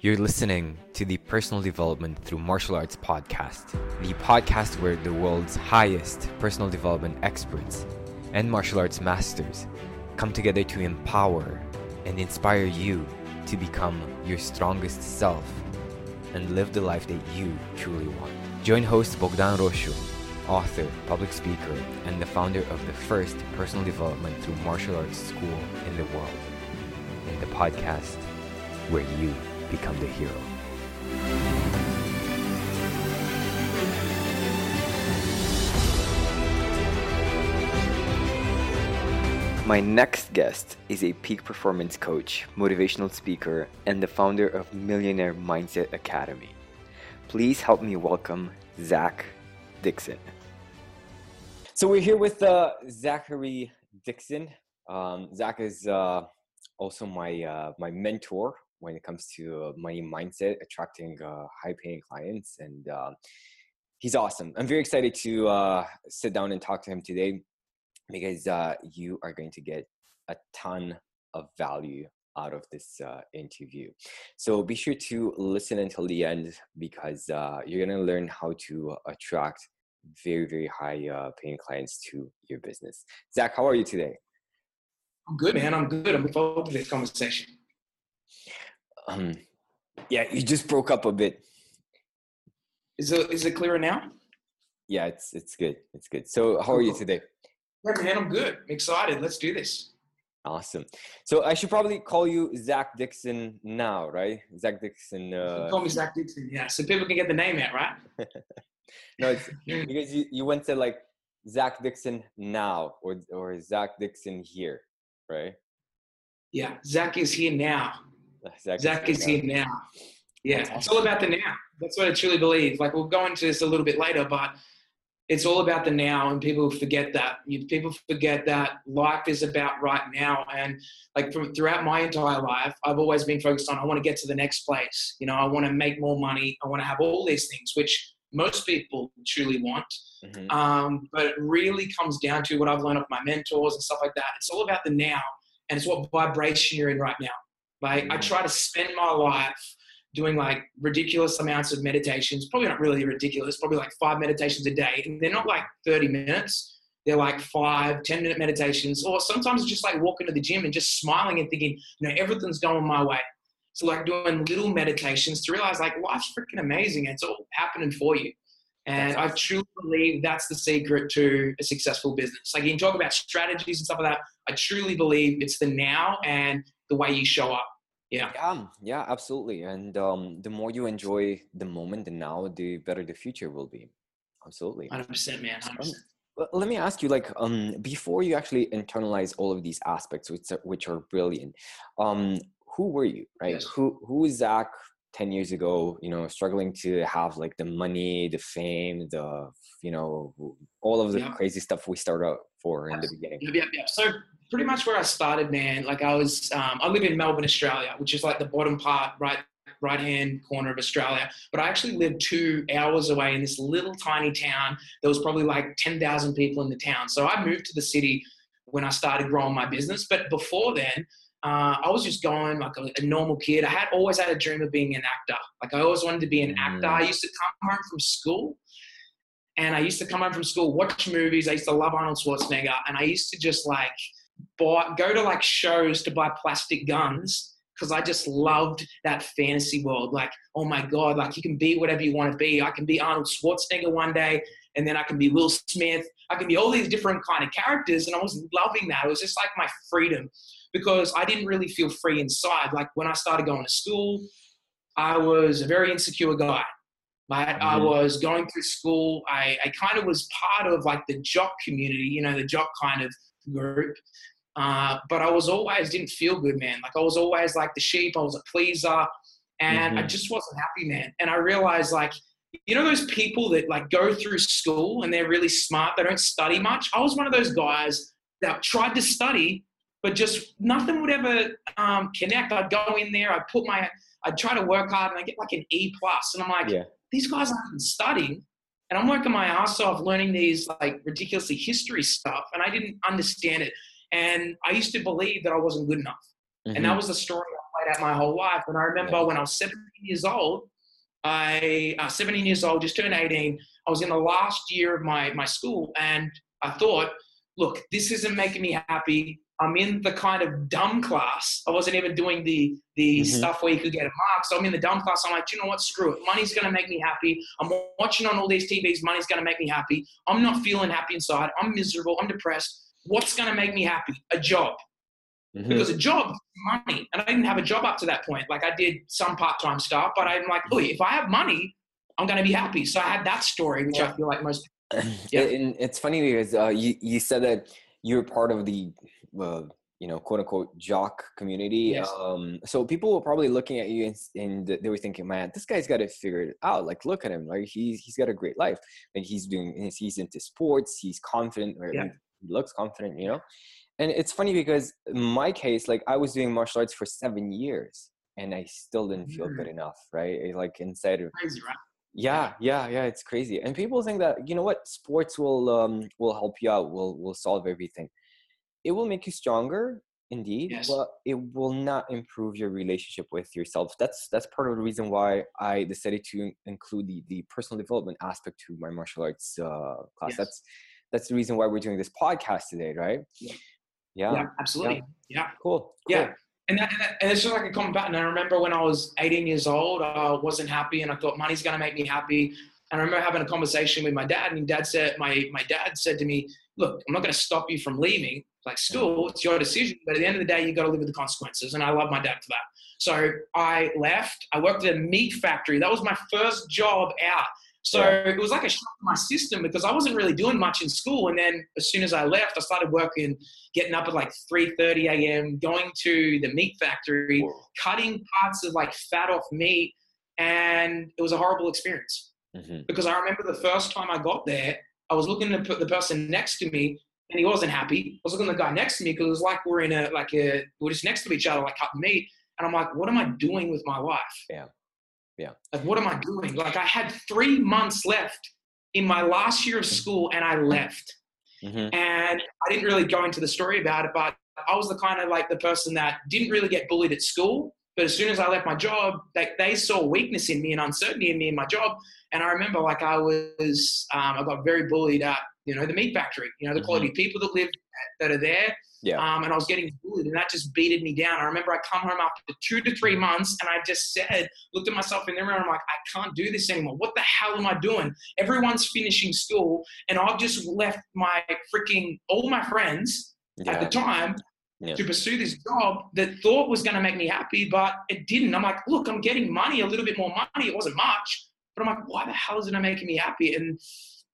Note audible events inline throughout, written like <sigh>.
You're listening to the Personal Development Through Martial Arts podcast, the podcast where the world's highest personal development experts and martial arts masters come together to empower and inspire you to become your strongest self and live the life that you truly want. Join host Bogdan Roșu, author, public speaker, and the founder of the first personal development through martial arts school in the world, in the podcast where you become the hero. My next guest is a peak performance coach, motivational speaker, and the founder of Millionaire Mindset Academy. Please help me welcome Zach Dixon. So we're here with uh, Zachary Dixon. Um, Zach is uh, also my uh, my mentor when it comes to money mindset, attracting uh, high-paying clients, and uh, he's awesome. I'm very excited to uh, sit down and talk to him today because uh, you are going to get a ton of value out of this uh, interview. So be sure to listen until the end because uh, you're going to learn how to attract very, very high paying clients to your business. Zach, how are you today? I'm good, man. I'm good. I'm looking forward to this conversation. Um, yeah, you just broke up a bit. Is it is it clearer now? Yeah, it's it's good. It's good. So, how are you today? Yeah, man. I'm good. I'm excited. Let's do this. Awesome. So I should probably call you Zach Dixon now, right? Zach Dixon. Uh... Call me Zach Dixon. Yeah, so people can get the name out, right? <laughs> no, it's because you, you went to like Zach Dixon now or or Zach Dixon here, right? Yeah, Zach is here now. Zach, Zach is, here, now. Yeah, awesome. it's all about the now. That's what I truly believe. Like we'll go into this a little bit later, but it's all about the now and people forget that people forget that life is about right now and like from throughout my entire life i've always been focused on i want to get to the next place you know i want to make more money i want to have all these things which most people truly want mm-hmm. um, but it really comes down to what i've learned of my mentors and stuff like that it's all about the now and it's what vibration you're in right now like mm-hmm. i try to spend my life doing like ridiculous amounts of meditations, probably not really ridiculous, probably like five meditations a day. And they're not like 30 minutes. They're like five, 10 minute meditations. Or sometimes it's just like walking to the gym and just smiling and thinking, you know, everything's going my way. So like doing little meditations to realize like life's freaking amazing. It's all happening for you. And I truly believe that's the secret to a successful business. Like you can talk about strategies and stuff like that. I truly believe it's the now and the way you show up. Yeah. Yeah, yeah, absolutely. And um, the more you enjoy the moment and now, the better the future will be. Absolutely. 100%, man. 100%. Um, let me ask you, like, um, before you actually internalize all of these aspects, which are, which are brilliant, um, who were you, right? Yes. Who who is Zach ten years ago? You know, struggling to have like the money, the fame, the you know, all of the yeah. crazy stuff we start out for in the beginning. Yeah, yeah, yeah. So pretty much where I started, man. Like I was, um, I live in Melbourne, Australia, which is like the bottom part, right, right hand corner of Australia. But I actually lived two hours away in this little tiny town. There was probably like ten thousand people in the town. So I moved to the city when I started growing my business. But before then, uh, I was just going like a, a, normal kid. I had always had a dream of being an actor. Like I always wanted to be an actor. I used to come home from school and I used to come home from school, watch movies. I used to love Arnold Schwarzenegger, and I used to just like buy, go to like shows to buy plastic guns because I just loved that fantasy world. Like, oh my God, like you can be whatever you want to be. I can be Arnold Schwarzenegger one day, and then I can be Will Smith. I can be all these different kind of characters, and I was loving that. It was just like my freedom because I didn't really feel free inside. Like when I started going to school, I was a very insecure guy. Like mm-hmm. I was going through school. I, I kind of was part of like the jock community, you know, the jock kind of group. Uh, but I was always didn't feel good, man. Like I was always like the sheep. I was a pleaser, and mm-hmm. I just wasn't happy, man. And I realized, like, you know, those people that like go through school and they're really smart. They don't study much. I was one of those guys that tried to study, but just nothing would ever um, connect. I'd go in there, I'd put my, I'd try to work hard, and I get like an E plus, and I'm like, yeah. these guys aren't even studying and I'm working my ass off learning these like ridiculously history stuff, and I didn't understand it. And I used to believe that I wasn't good enough. Mm-hmm. And that mm-hmm. was the story I played out my whole life. And I remember Yeah. when I was 17 years old, I uh, 17 years old, just turned 18. I was in the last year of my my school, and I thought, look, this isn't making me happy. I'm in the kind of dumb class. I wasn't even doing the the Mhm. stuff where you could get a mark. So I'm in the dumb class. I'm like, you know what? Screw it. Money's gonna make me happy. I'm watching on all these TVs. Money's gonna make me happy. I'm not feeling happy inside. I'm miserable. I'm depressed. What's gonna make me happy? A job Mhm. because a job money and i didn't have a job up to that point like i did some part-time stuff but i'm like oh if i have money i'm going to be happy so i had that story which i feel like most <clears throat> Yeah. and it's funny because uh, you you said that you're part of the uh, you know quote unquote jock community. Yes. Um, so people were probably looking at you and, and they were thinking, man, this guy's got it figured out. Like, look at him, like he's he's got a great life. Like he's doing he's, into sports. He's confident. Or Yeah. Looks confident, you know. And it's funny because my case, like I was doing martial arts for seven years. And I still didn't feel good enough, right? Like inside of crazy right yeah, yeah, yeah. It's crazy, and people think that you know what sports will um will help you out, will will solve everything. It will make you stronger, indeed, Yes. but it will not improve your relationship with yourself. That's that's part of the reason why I decided to include the the personal development aspect to my martial arts uh, class. Yes. That's that's the reason why we're doing this podcast today, right? Yeah. Yeah. yeah, absolutely yeah Cool. cool. yeah and, that, and, that- and it's just like a common pattern. I remember when I was 18 years old, I wasn't happy, and I thought money's going to make me happy. And I remember having a conversation with my dad, and dad said, my my dad said to me, "Look, I'm not going to stop you from leaving like school. Mm. It's your decision, but at the end of the day, you got to live with the consequences." And I love my dad for that. So I left. I worked at a meat factory. That was my first job out. So Yeah. it was like a shock to my system because I wasn't really doing much in school. And then as soon as I left, I started working, getting up at like 3:30 a.m., going to the meat factory, Whoa. cutting parts of like fat off meat, and it was a horrible experience Mhm. because I remember the first time I got there, I was looking at the person next to me, and he wasn't happy. I was looking at the guy next to me because it was like we're in a like a we're just next to each other, like cutting meat, and I'm like, what am I doing with my life? Yeah. Yeah. Like, what am I doing? Like, I had three months left in my last year of school, and I left. Mhm. And I didn't really go into the story about it, but I was the kind of like the person that didn't really get bullied at school. But as soon as I left my job, they, they saw weakness in me and uncertainty in me in my job. And I remember like I was, um, I got very bullied at, you know, the meat factory, you know, the Mhm. quality people that live, that are there. Yeah. Um, and I was getting bullied and that just beated me down. I remember I come home after two to three months and I just said, looked at myself in the mirror and I'm like, I can't do this anymore. What the hell am I doing? Everyone's finishing school and I've just left my freaking, all my friends at the time Yeah. to pursue this job that thought was going to make me happy, but it didn't. I'm like, look, I'm getting money, a little bit more money. It wasn't much, but I'm like, why the hell isn't it not making me happy? And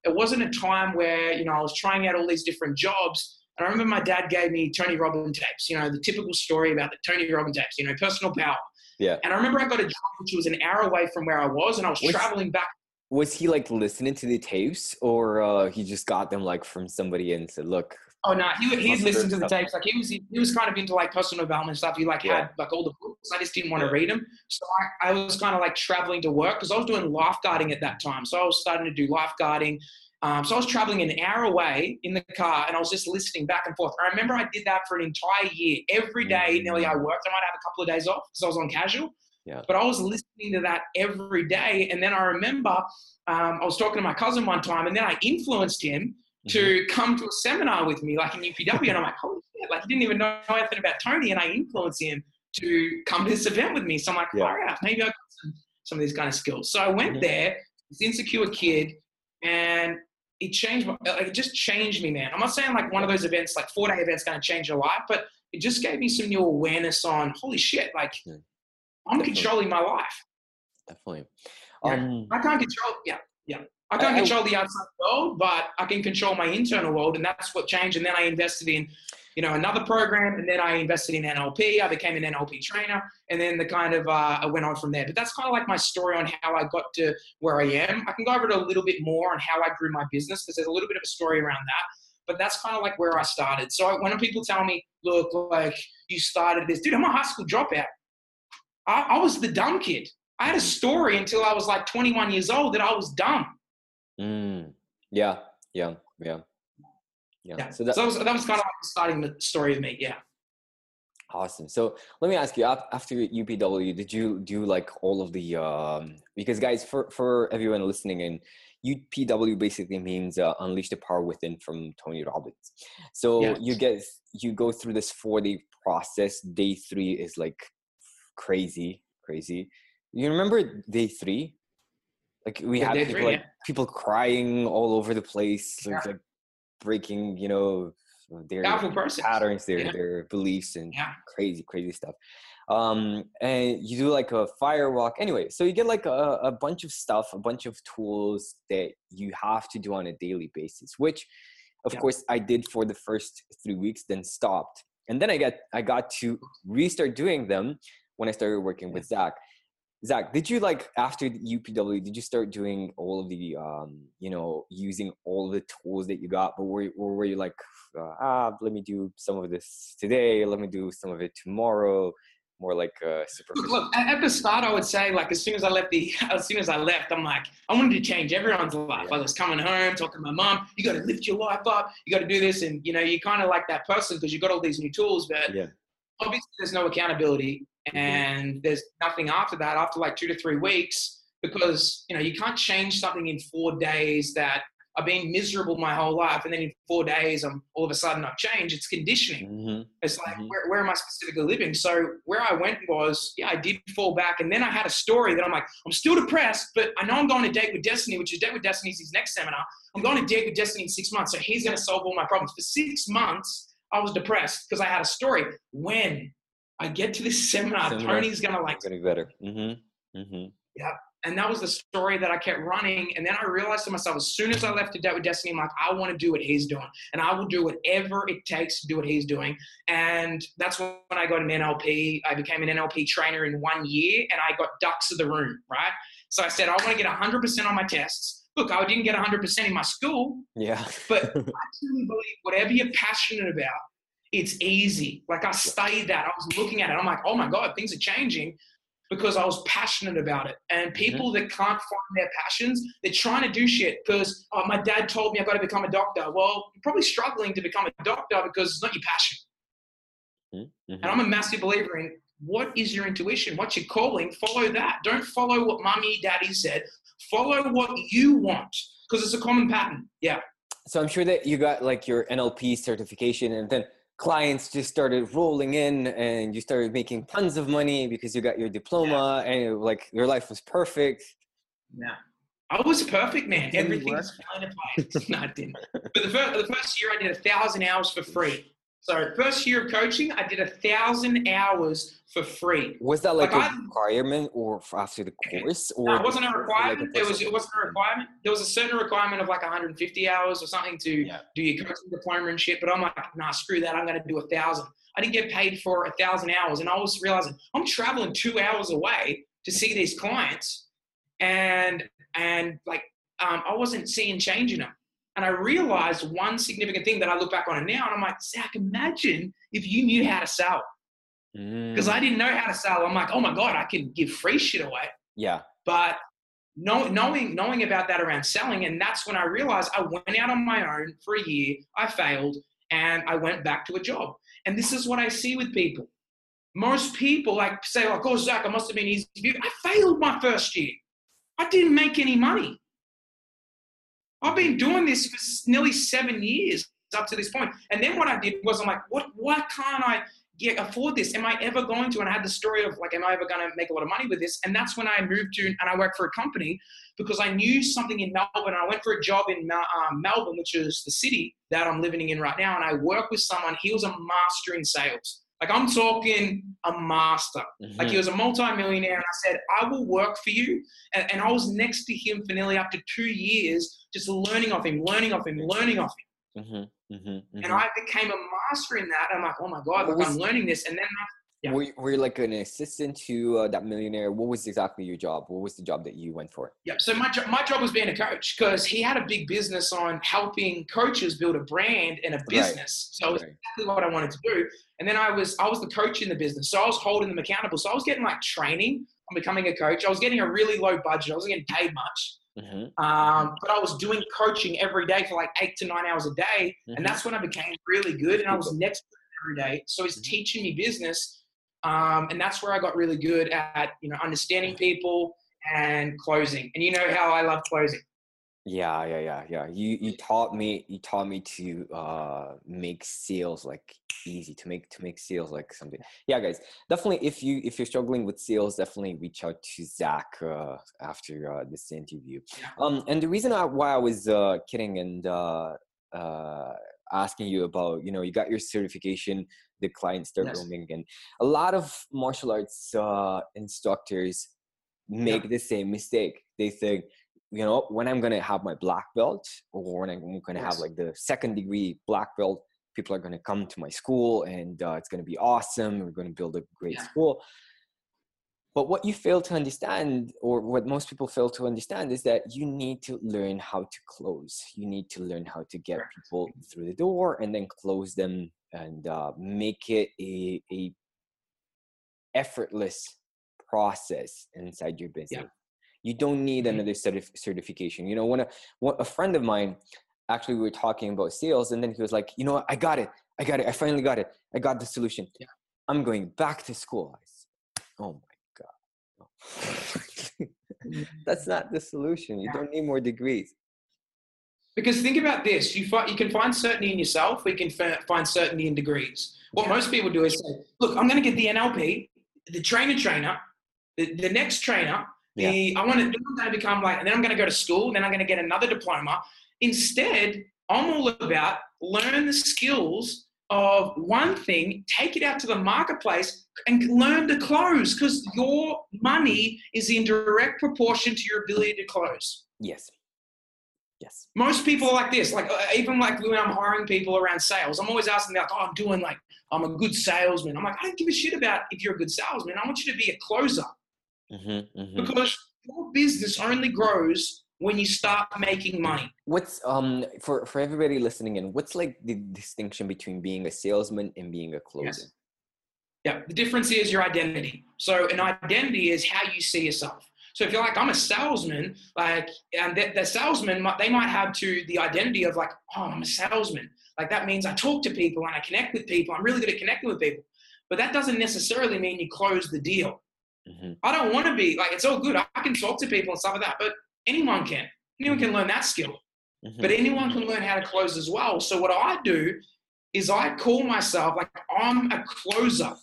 it wasn't a time where, you know, I was trying out all these different jobs. And I remember my dad gave me Tony Robbins tapes, you know, the typical story about the Tony Robbins tapes, you know, personal power. Yeah. And I remember I got a job which was an hour away from where I was, and I was What's- traveling back. was he like listening to the tapes or uh, he just got them like from somebody and said look Oh no, he he listened to the tapes. Like he was he was kind of into like personal development stuff. He like Yeah. had like all the books. I just didn't want to read them. So I, I was kind of like traveling to work because I was doing lifeguarding at that time. So I was starting to do lifeguarding. Um, so I was traveling an hour away in the car and I was just listening back and forth. I remember I did that for an entire year. Every day, nearly I worked. I might have a couple of days off because I was on casual. Yeah. But I was listening to that every day. And then I remember um, I was talking to my cousin one time and then I influenced him Mm-hmm. to come to a seminar with me, like in UPW. And I'm like, holy shit, like he didn't even know anything about Tony. And I influenced him to come to this event with me. So I'm like, Yeah. far out, maybe I got some, some of these kind of skills. So I went Mhm. there, this insecure kid, and it changed, my, like, it just changed me, man. I'm not saying like one of those events, like four day events, going to change your life, but it just gave me some new awareness on, holy shit, like Yeah. I'm Definitely. controlling my life. definitely Yeah. um I can't control, yeah, yeah. I can't I- control the outside world, but I can control my internal world, and that's what changed. And then I invested in, you know, another program, and then I invested in NLP. I became an NLP trainer, and then the kind of uh, I went on from there. But that's kind of like my story on how I got to where I am. I can go over it a little bit more on how I grew my business because there's a little bit of a story around that. But that's kind of like where I started. So when people tell me, "Look, like you started this," dude, I'm a high school dropout. I, I was the dumb kid. I had a story until I was like 21 years old that I was dumb. mm, yeah yeah yeah yeah Yeah. so So that that was, that was kind of like the starting the story of me. Yeah. Awesome. So let me ask you: after UPW, did you do like all of the? Um, because guys, for for everyone listening in, UPW basically means uh, unleash the power within from Tony Robbins. So you get you go through this four day process. Day three is like crazy, crazy. You remember day three? Like we yeah, had people, three, like yeah. people crying all over the place, like breaking, you know, their patterns, their their beliefs, and crazy, crazy stuff. Um, and you do like a fire walk. Anyway, so you get like a, a bunch of stuff, a bunch of tools that you have to do on a daily basis, which of course I did for the first three weeks, then stopped. And then I got I got to restart doing them when I started working with Zach. Zach, did you like after UPW? Did you start doing all of the, um, you know, using all the tools that you got, but were or were you like, uh, ah, let me do some of this today, let me do some of it tomorrow, more like uh, superficial? Look, at the start, I would say like as soon as I left the, <laughs> as soon as I left, I'm like, I wanted to change everyone's life. Yeah. I was coming home, talking to my mom. You got to lift your life up. You got to do this, and you know, you're kind of like that person because you got all these new tools, but yeah. Obviously there's no accountability Mm-hmm. and there's nothing after that after like two to three weeks because you know you can't change something in four days that I've been miserable my whole life, and then in four days, I'm all of a sudden I've changed. It's conditioning. Mm-hmm. It's like mm-hmm. where, where am I specifically living? So where I went was, yeah, I did fall back, and then I had a story that I'm like, I'm still depressed, but I know I'm going to date with destiny, which is date with destiny's his next seminar. I'm going to date with destiny in six months, so he's going to solve all my problems. For six months, I was depressed because I had a story. When I get to this seminar, seminar. Tony's gonna like getting better. Mm-hmm. Mm-hmm. Yeah. And that was the story that I kept running. And then I realized to myself, as soon as I left to Date with Destiny, I'm like, I want to do what he's doing. And I will do whatever it takes to do what he's doing. And that's when I got an NLP. I became an NLP trainer in one year and I got ducks of the room, right? So I said, I want to get 100% on my tests. Look, I didn't get 100% in my school. Yeah. but I <laughs> truly believe whatever you're passionate about, it's easy. Like I studied that. I was looking at it. I'm like, oh my God, things are changing because I was passionate about it. And mm-hmm. people mm-hmm. that can't find their passions, they're trying to do shit because oh, my dad told me I've got to become a doctor. Well, you're probably struggling to become a doctor because it's not your passion. Mm-hmm. And I'm a massive believer in what is your intuition? What's your calling? Follow that. Don't follow what mommy, daddy said. Follow what you want because it's a common pattern. Yeah. So I'm sure that you got like your NLP certification and then clients just started rolling in and you started making tons of money because you got your diploma yeah. and it, like your life was perfect. Yeah. I was perfect man. Everything's fine <laughs> no i didn't. But the first, the first year i did a thousand hours for free so first year of coaching, I did a thousand hours for free. Was that like, like a I, requirement or after the course? Or no, it wasn't a requirement. Like was it wasn't a requirement. There was a certain requirement of like 150 hours or something to yeah. do your coaching diploma and shit. But I'm like, nah, screw that. I'm going to do a thousand. I didn't get paid for a thousand hours, and I was realizing I'm traveling two hours away to see these clients, and and like um, I wasn't seeing change in them. And I realized one significant thing that I look back on it now, and I'm like, Zach, imagine if you knew how to sell. Because mm. I didn't know how to sell. I'm like, oh my God, I can give free shit away. Yeah. But know, knowing knowing about that around selling, and that's when I realized I went out on my own for a year. I failed, and I went back to a job. And this is what I see with people. Most people like say, like, oh Zach, I must have been easy. I failed my first year. I didn't make any money. I've been doing this for nearly seven years up to this point. And then what I did was I'm like, what? Why can't I get afford this? Am I ever going to? And I had the story of like, am I ever going to make a lot of money with this? And that's when I moved to and I worked for a company because I knew something in Melbourne. I went for a job in um, Melbourne, which is the city that I'm living in right now, and I worked with someone. He was a master in sales. Like I'm talking a master. Mm-hmm. Like he was a multi-millionaire, and I said, I will work for you. And, and I was next to him for nearly up to two years, just learning off him, learning off him, learning off him. Mm-hmm. Mm-hmm. And mm-hmm. I became a master in that. I'm like, oh my god, like I'm learning this, and then yeah. Were, you, were you like an assistant to uh, that millionaire? What was exactly your job? What was the job that you went for? Yeah, so my, my job was being a coach because he had a big business on helping coaches build a brand and a business. Right. So it was right. exactly what I wanted to do. And then I was I was the coach in the business, so I was holding them accountable. So I was getting like training on becoming a coach. I was getting a really low budget. I wasn't getting paid much. Mm-hmm. Um, but I was doing coaching every day for like eight to nine hours a day, mm-hmm. and that's when I became really good. And I was <laughs> next every day. So he's Mhm. teaching me business, um, and that's where I got really good at you know understanding people and closing. And you know how I love closing. Yeah, yeah, yeah, yeah. You you taught me you taught me to uh make sales like easy to make to make sales like something. Yeah, guys, definitely if you if you're struggling with sales, definitely reach out to Zach uh, after uh, this interview. Um, and the reason I, why I was uh, kidding and uh, uh, asking you about you know you got your certification, the clients start Yes. roaming again. A lot of martial arts uh, instructors make the same mistake. They think you know, when I'm gonna have my black belt or when I'm gonna have like the second degree black belt, people are gonna come to my school and uh, it's gonna be awesome. We're gonna build a great Yeah. school. But what you fail to understand, or what most people fail to understand, is that you need to learn how to close. You need to learn how to get people through the door and then close them and uh, make it a, a effortless process inside your business. You don't need Mhm. another certif- certification. You know, when a, when a friend of mine, actually, we were talking about sales, and then he was like, you know what, I got it. I got it. I finally got it. I got the solution. Yeah. I'm going back to school. I said, oh my God. <laughs> That's not the solution. You don't need more degrees. Because think about this: you find you can find certainty in yourself. We can fi- find certainty in degrees. What Yeah. most people do is say, "Look, I'm going to get the NLP, the trainer trainer, the, the next trainer. The I want to. I'm going to become like, and then I'm going to go to school. And Then I'm going to get another diploma. Instead, I'm all about learn the skills of one thing, take it out to the marketplace, and learn to close. Because your money is in direct proportion to your ability to close Yes. Yes. most people are like this like uh, even like when i'm hiring people around sales i'm always asking them like oh i'm doing like i'm a good salesman i'm like i don't give a shit about if you're a good salesman i want you to be a closer Mm-hmm, mm-hmm. because your business only grows when you start making money. What's um for for everybody listening in? What's like the distinction between being a salesman and being a closer? yeah the difference is your identity. So an identity is how you see yourself. So if you're like i'm a salesman like and the, the salesman might- they might have to the identity of like oh i'm a salesman. Like that means i talk to people and i connect with people. I'm really good at connecting with people. But that doesn't necessarily mean you close the deal Mm-hmm. i don't want to be like it's all good i can talk to people and stuff like that but anyone can anyone can learn that skill Mm-hmm. but anyone can learn how to close as well. So what I do is I call myself like I'm a closer.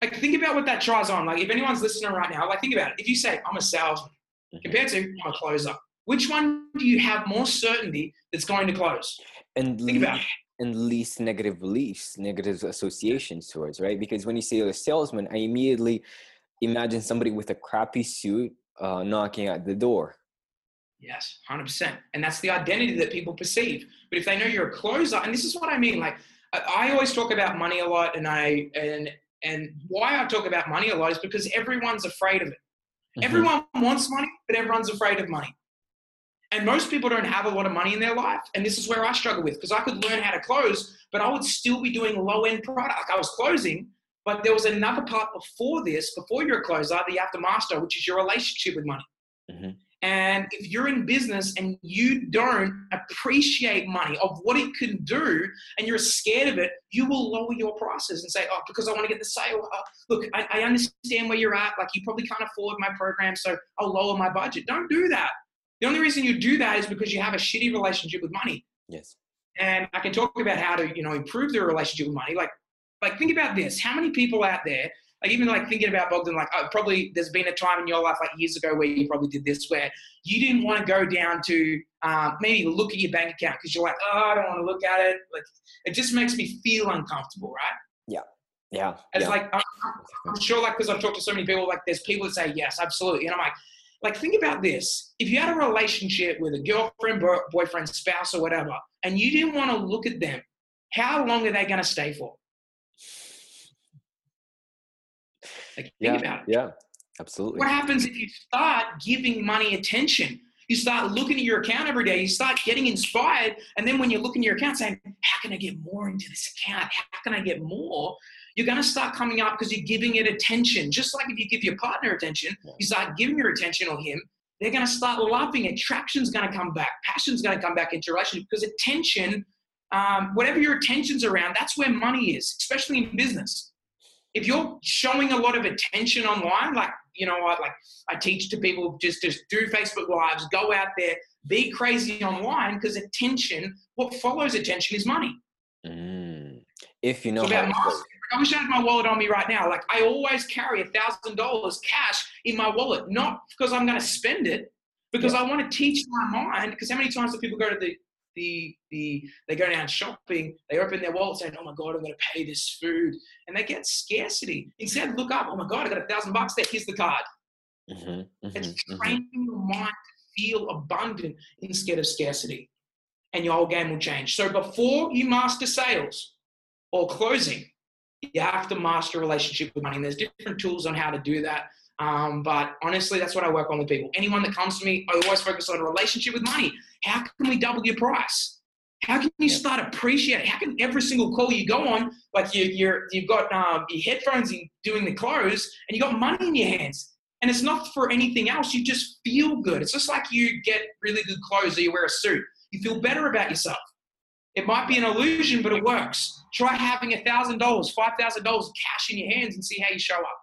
Like think about what that tries on. Like if anyone's listening right now, like think about it. If you say I'm a salesman Mhm. compared to I'm a closer, which one do you have more certainty that's going to close? and Think about it. and least negative beliefs, negative associations towards right. Because when you say you're a salesman, I immediately imagine somebody with a crappy suit uh, knocking at the door. Yes, hundred percent. And that's the identity that people perceive. But if they know you're a closer, and this is what I mean, like I, always talk about money a lot, and I and and why I talk about money a lot is because everyone's afraid of it. Mhm. Everyone wants money, but everyone's afraid of money. And most people don't have a lot of money in their life. And this is where I struggle with because I could learn how to close, but I would still be doing low end product. I was closing, but there was another part before this, before you're a closer, that you have to master, which is your relationship with money. Mhm. And if you're in business and you don't appreciate money of what it can do and you're scared of it, you will lower your prices and say, oh, because I want to get the sale. Oh, look, I, I understand where you're at. Like you probably can't afford my program, so I'll lower my budget. Don't do that. The only reason you do that is because you have a shitty relationship with money. Yes. And I can talk about how to, you know, improve their relationship with money. Like, like think about this. How many people out there, like even like thinking about Bogdan, like uh, probably there's been a time in your life like years ago where you probably did this, where you didn't want to go down to um, maybe look at your bank account because you're like, oh, I don't want to look at it. Like, it just makes me feel uncomfortable, right? Yeah. Yeah. It's yeah. like I'm, I'm sure, like, because I've talked to so many people, like, there's people that say yes, absolutely, and I'm like, like, think about this: if you had a relationship with a girlfriend, bo- boyfriend, spouse, or whatever, and you didn't want to look at them, how long are they going to stay for? Like, think yeah. about it. Yeah. Absolutely. What happens if you start giving money attention? You start looking at your account every day. You start getting inspired, and then when you look in your account, saying, "How can I get more into this account? How can I get more?" You're going to start coming up because you're giving it attention. Just like if you give your partner attention, you start giving your attention on him. They're going to start loving. Attraction's going to come back. Passion's going to come back into your relationship because attention um, whatever your attention's around, that's where money is, especially in business. If you're showing a lot of attention online, like you know what, like I teach to people, just just do Facebook lives, go out there, be crazy online, because attention, what follows attention is money. Mm. If you know how about to I wish I had my wallet on me right now. Like I always carry a thousand dollars cash in my wallet, not because I'm going to spend it, because I want to teach my mind. Because how many times do people go to the the the they go down shopping, they open their wallet saying, "Oh my god, I'm going to pay this food," and they get scarcity. Instead, look up, "Oh my god, I got a thousand bucks there. Here's the card." Mhm, mhm, It's training your mind to feel abundant instead of scarcity. And your whole game will change. So before you master sales or closing, you have to master a relationship with money. And there's different tools on how to do that. Um, but honestly, that's what I work on with people. Anyone that comes to me, I always focus on a relationship with money. How can we double your price? How can you start appreciating? How can every single call you go on, like you, you're, you've got um, your headphones in doing the close, and you got money in your hands, and it's not for anything else. You just feel good. It's just like you get really good clothes or you wear a suit. You feel better about yourself. It might be an illusion, but it works. Try having a thousand dollars, five thousand dollars cash in your hands, and see how you show up.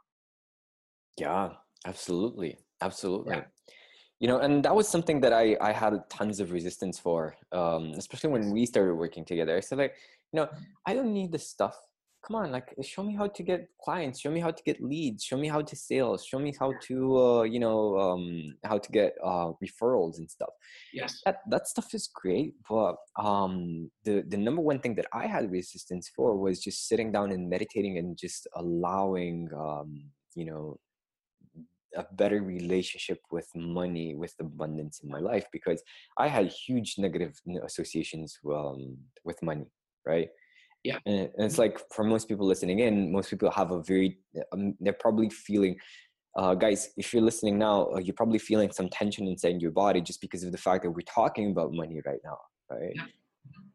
Yeah, absolutely, absolutely. Yeah. You know, and that was something that I I had tons of resistance for, um, especially when we started working together. I said like, you know, I don't need this stuff. Come on, like, show me how to get clients. Show me how to get leads. Show me how to sales. Show me how to, uh, you know, um, how to get uh, referrals and stuff. Yes. that that stuff is great but um the the number one thing that i had resistance for was just sitting down and meditating and just allowing um you know a better relationship with money with abundance in my life because i had huge negative associations um, with money right Yeah. and it's like for most people listening in most people have a very um, they're probably feeling uh, guys, if you're listening now, uh, you're probably feeling some tension inside your body just because of the fact that we're talking about money right now, right? Yeah.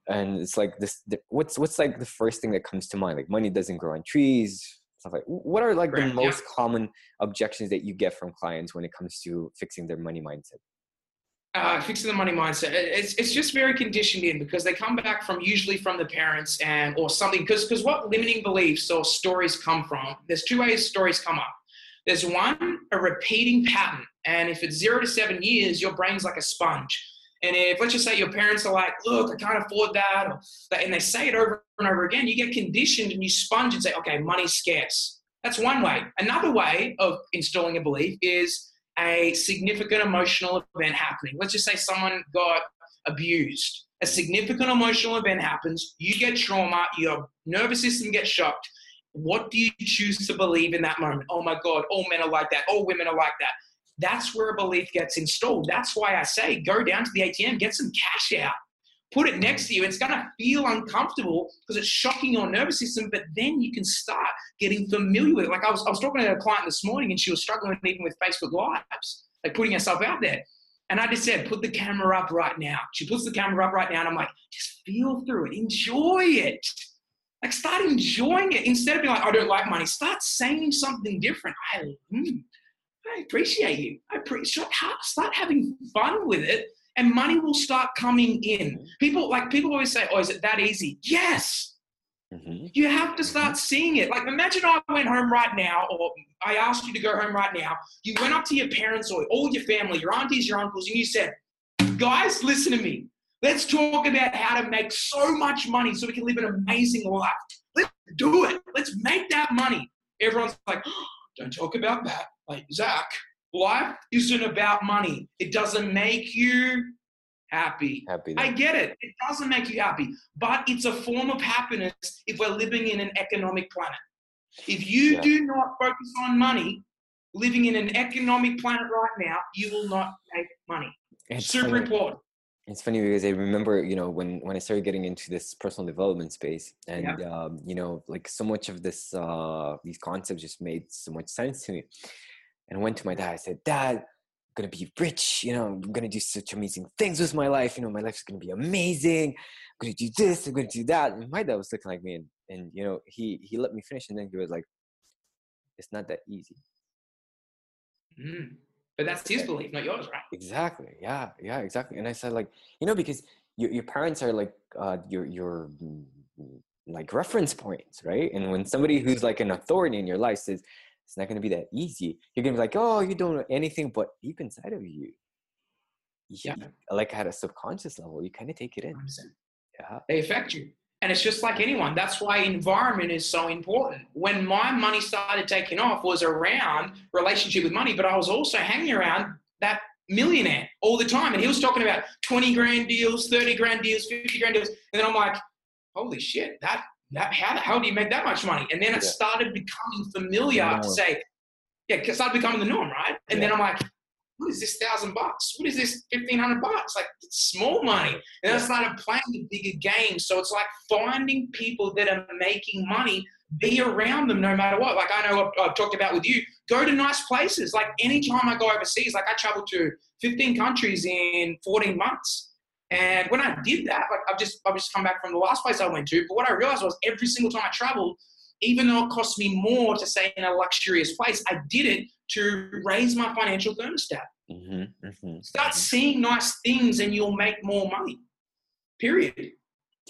And it's like this. The, what's what's like the first thing that comes to mind? Like money doesn't grow on trees. Stuff like. What are like Correct, the yeah. most common objections that you get from clients when it comes to fixing their money mindset? uh, fixing the money mindset it's, it's just very conditioned in because they come back from usually from the parents and or something because because what limiting beliefs or stories come from. There's two ways stories come up. There's one a repeating pattern, and if it's zero to seven years, your brain's like a sponge. And if let's just say your parents are like, "Look, I can't afford that," or, and they say it over and over again, you get conditioned and you sponge and say, "Okay, money's scarce." That's one way. Another way of installing a belief is a significant emotional event happening. Let's just say someone got abused. A significant emotional event happens, you get trauma, your nervous system gets shocked. What do you choose to believe in that moment? Oh my God, all men are like that, all women are like that. That's where a belief gets installed. That's why I say go down to the ATM, get some cash out, put it next to you. It's going to feel uncomfortable because it's shocking your nervous system, but then you can start getting familiar with it. Like I was, I was talking to a client this morning and she was struggling even with Facebook Lives, like putting herself out there. And I just said, put the camera up right now. She puts the camera up right now, and I'm like, just feel through it, enjoy it. Like, start enjoying it instead of being like, I don't like money. Start saying something different. I, mm, I appreciate you. I appreciate. Start having fun with it, and money will start coming in. People like people always say, "Oh, is it that easy?" Yes. Mm-hmm. You have to start seeing it. Like, imagine I went home right now, or I asked you to go home right now. You went up to your parents or all your family, your aunties, your uncles, and you said, Guys, listen to me. Let's talk about how to make so much money so we can live an amazing life. Let's do it. Let's make that money. Everyone's like, oh, Don't talk about that. Like, Zach, life isn't about money, it doesn't make you happy. Happy. I get it. It doesn't make you happy, but it's a form of happiness if we're living in an economic planet. If you Yeah. do not focus on money, living in an economic planet right now, you will not make money. It's Super important. It's funny because I remember, you know, when when I started getting into this personal development space, and um, you know, like so much of this, uh, these concepts just made so much sense to me. And I went to my dad. I said, "Dad, I'm gonna be rich. You know, I'm gonna do such amazing things with my life. You know, my life's gonna be amazing. I'm gonna do this. I'm gonna do that." And my dad was looking like me, and and you know, he he let me finish, and then he was like, "It's not that easy." Mm. But that's his belief, not yours, right? Exactly. Yeah. Yeah. Exactly. And I said, like, you know, because your, your parents are like uh, your your mm, like reference points, right? And when somebody who's like an authority in your life says it's not going to be that easy, you're going to be like, oh, you don't know anything, but deep inside of you, yeah, like at a subconscious level, you kind of take it in. 100%. Yeah, they affect you. And it's just like anyone. That's why environment is so important. When my money started taking off was around relationship with money, but I was also hanging around that millionaire all the time. And he was talking about 20 grand deals, 30 grand deals, 50 grand deals. And then I'm like, holy shit, that, that how the hell do you make that much money? And then it yeah. started becoming familiar to say, yeah, it started becoming the norm, right? And yeah. then I'm like, what is this thousand bucks? What is this fifteen hundred bucks? Like it's small money. And I started playing the bigger game. So it's like finding people that are making money, be around them no matter what. Like I know I've, I've talked about with you, go to nice places. Like anytime I go overseas, like I traveled to 15 countries in 14 months. And when I did that, like I've just I've just come back from the last place I went to. But what I realized was every single time I traveled, even though it cost me more to stay in a luxurious place, I did it to raise my financial thermostat. Mm-hmm, mm-hmm, Start mm-hmm. seeing nice things and you'll make more money. Period.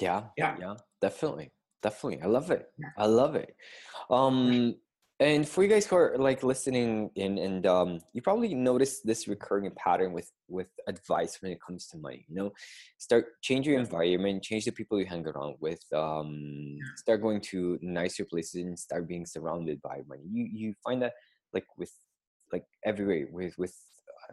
Yeah. Yeah. Yeah. Definitely. Definitely. I love it. I love it. Um, and for you guys who are like listening in and um, you probably notice this recurring pattern with with advice when it comes to money you know? Start change your environment change the people you hang around with um, start going to nicer places and start being surrounded by money. You you find that like with like everywhere with with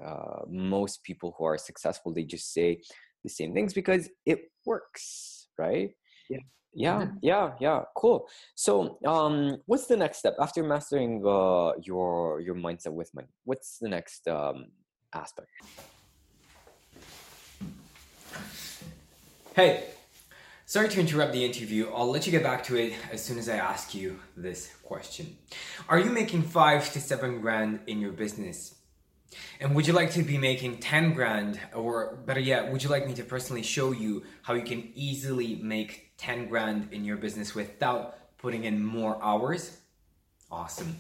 uh, most people who are successful they just say the same things because it works right? Yeah yeah mm-hmm. yeah yeah cool. So um what's the next step? After mastering uh your your mindset with money what's the next um aspect? Hey sorry to interrupt the interview. I'll let you get back to it as soon as i ask you this question. Are you making five to seven grand in your business and would you like to be making 10 grand or better yet would you like me to personally show you how you can easily make 10 grand in your business without putting in more hours? Awesome.